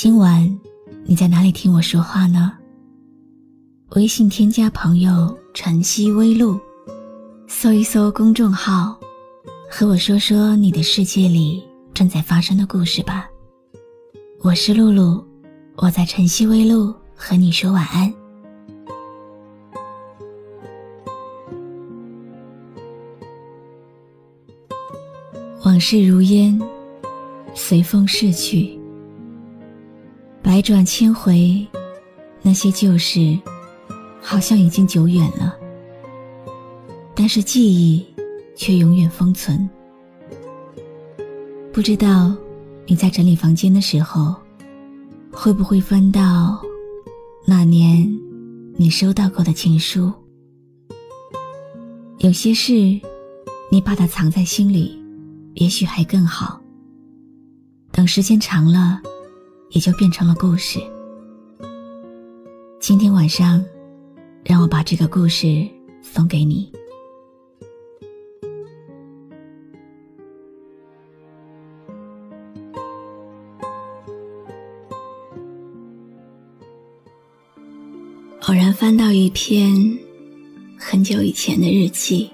今晚你在哪里听我说话呢？微信添加朋友“晨曦微露”，搜一搜公众号，和我说说你的世界里正在发生的故事吧。我是露露，我在晨曦微露和你说晚安。往事如烟，随风逝去。百转千回，那些旧事好像已经久远了，但是记忆却永远封存。不知道你在整理房间的时候，会不会翻到那年你收到过的情书？有些事，你把它藏在心里，也许还更好。等时间长了。也就变成了故事。今天晚上，让我把这个故事送给你。偶然翻到一篇很久以前的日记，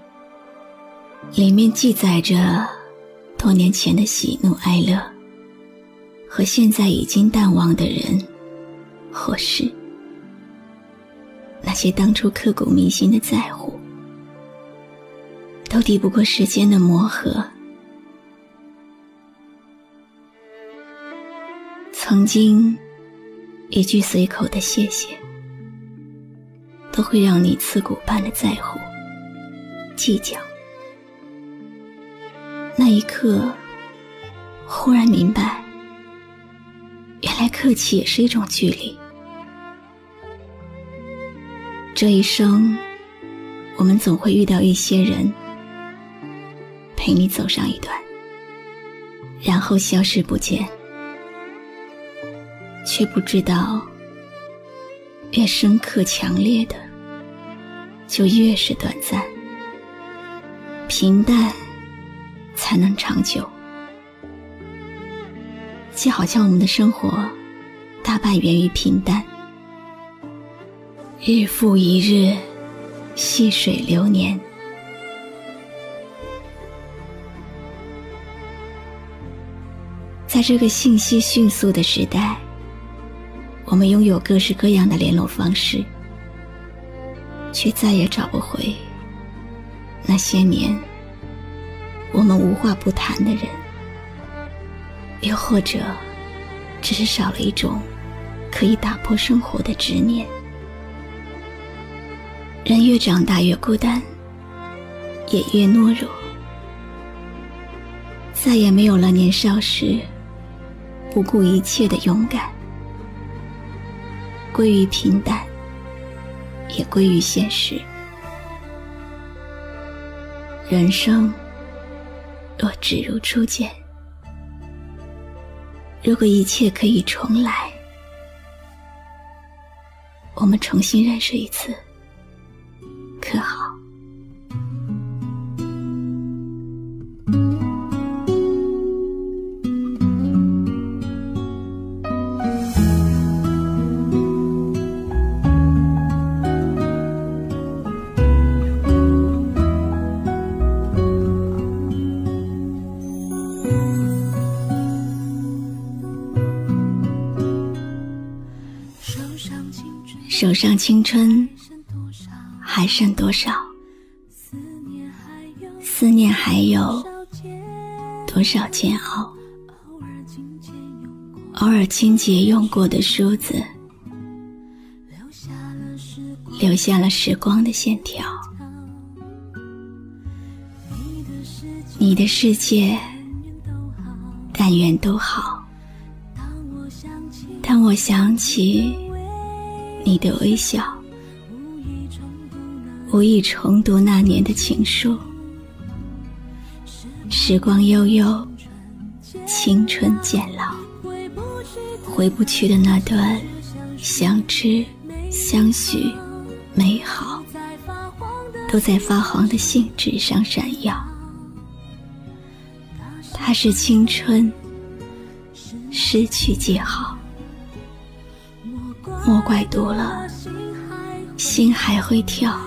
里面记载着多年前的喜怒哀乐。和现在已经淡忘的人，或是那些当初刻骨铭心的在乎，都抵不过时间的磨合。曾经一句随口的谢谢，都会让你刺骨般的在乎、计较。那一刻，忽然明白。客气也是一种距离。这一生，我们总会遇到一些人，陪你走上一段，然后消失不见，却不知道，越深刻强烈的，就越是短暂，平淡才能长久。就好像我们的生活，大半源于平淡，日复一日，细水流年。在这个信息迅速的时代，我们拥有各式各样的联络方式，却再也找不回那些年我们无话不谈的人。又或者，只是少了一种可以打破生活的执念。人越长大越孤单，也越懦弱，再也没有了年少时不顾一切的勇敢。归于平淡，也归于现实。人生若只如初见。如果一切可以重来，我们重新认识一次，手上青春还剩多少？思念还有多少煎熬？偶尔清洁用过的梳子，留下了时光的线条。你的世界，但愿都好。当我想起你的微笑，无意重读那年的情书。时光悠悠，青春渐老，回不去的那段相知相许美好，都在发黄的信纸上闪耀。它是青春，失去记号。莫怪读了，心还会跳。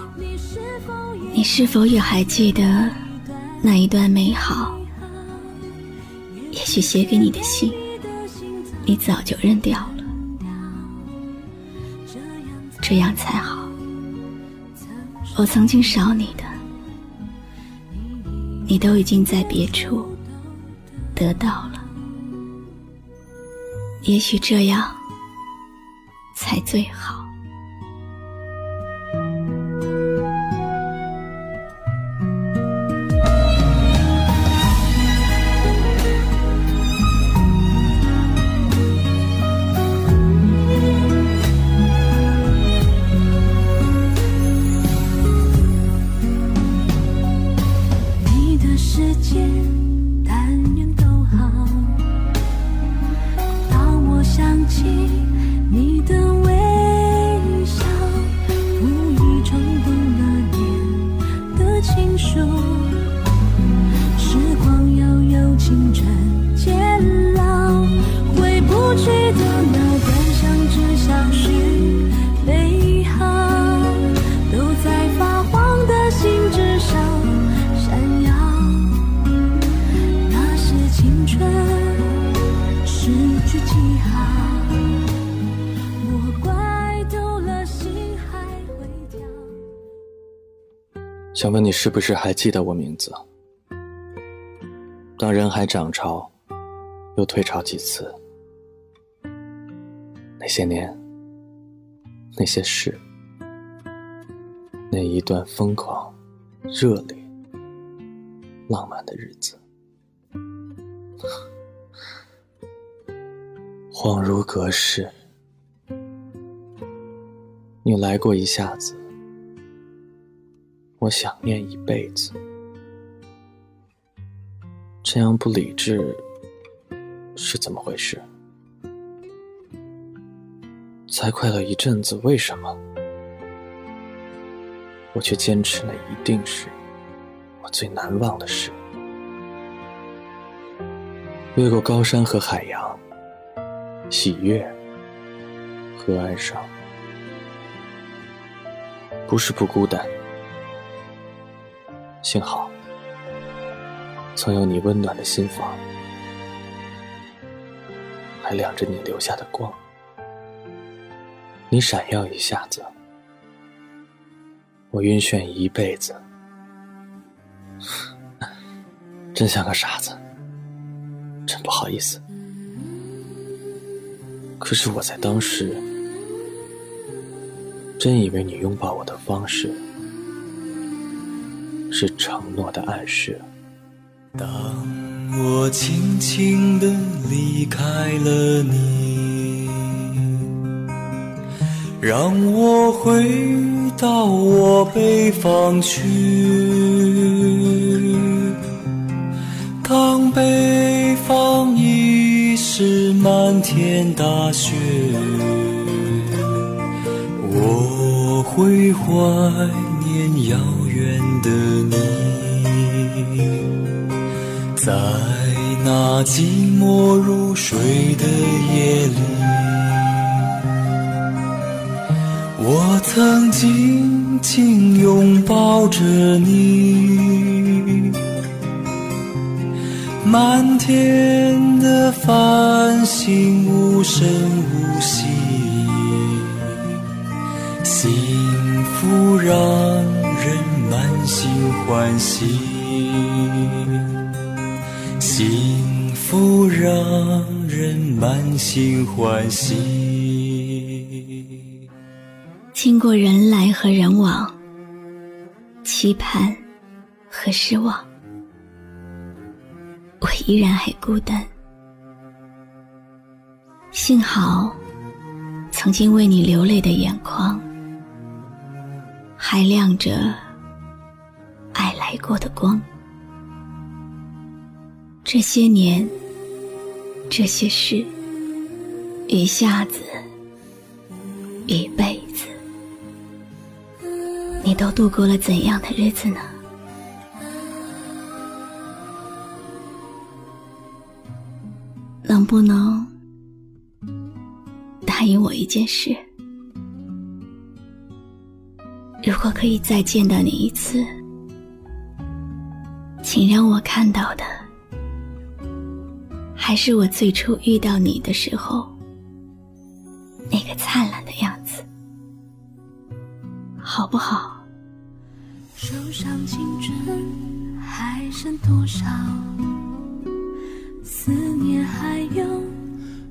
你是否也还记得那一段美好？也许写给你的信，你早就扔掉了。这样才好。我曾经少你的，你都已经在别处得到了。也许这样。才最好。想问你是不是还记得我名字？当人海涨潮，又退潮几次？那些年，那些事，那一段疯狂、热烈、浪漫的日子，恍如隔世。你来过一下子。我想念一辈子，这样不理智是怎么回事？才快乐一阵子，为什么我却坚持那一定是我最难忘的事？越过高山和海洋，喜悦和哀伤，不是不孤单。幸好，曾有你温暖的心房，还亮着你留下的光。你闪耀一下子，我晕眩一辈子，真像个傻子，真不好意思。可是我在当时，真以为你拥抱我的方式。是承诺的暗示。当我轻轻地离开了你，让我回到我北方去。当北方已是漫天大雪，我会怀念遥远远的你，在那寂寞入睡的夜里，我曾紧紧拥抱着你，满天的繁星无声无息，幸福让。欢喜，幸福让人满心欢喜。经过人来和人往，期盼和失望，我依然还孤单。幸好曾经为你流泪的眼眶，还亮着来过的光。这些年，这些事，一下子，一辈子，你都度过了怎样的日子呢？能不能答应我一件事？如果可以再见到你一次，请让我看到的还是我最初遇到你的时候那个灿烂的样子，好不好？手上青春还剩多少？思念还有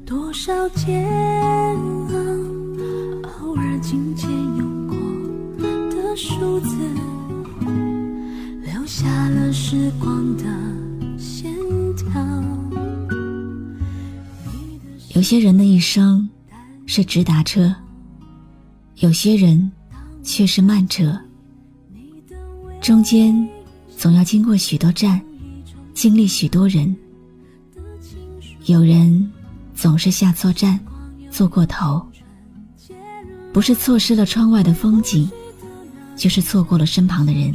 多少煎熬？偶尔金钱用过的数字，时光的线条。有些人的一生是直达车，有些人却是慢车，中间总要经过许多站，经历许多人。有人总是下错站，坐过头，不是错失了窗外的风景，就是错过了身旁的人。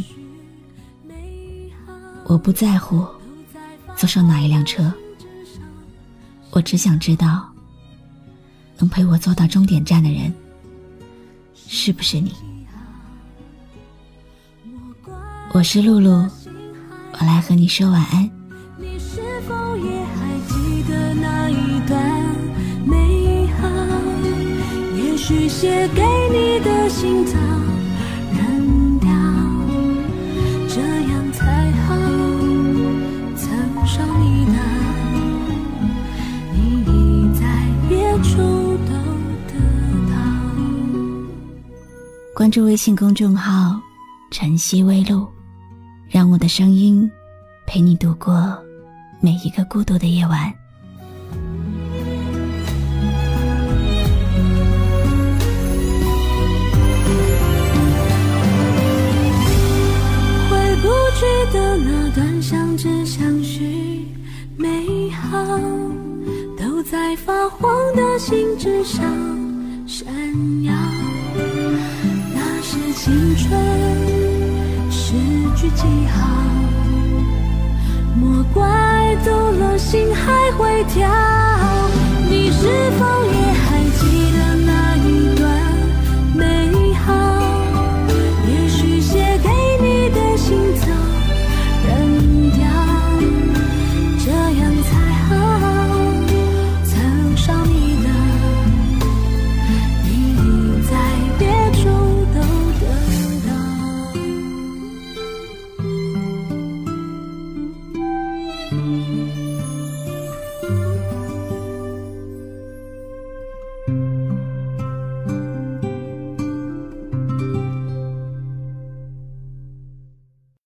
我不在乎坐上哪一辆车，我只想知道，能陪我坐到终点站的人是不是你？我是露露，我来和你说晚安。写给你的信早关注微信公众号“晨曦微露”，让我的声音陪你度过每一个孤独的夜晚。回不去的那段相知相许美好，都在发黄的信纸上闪耀。青春失去记号莫怪走了心还会跳。你是否也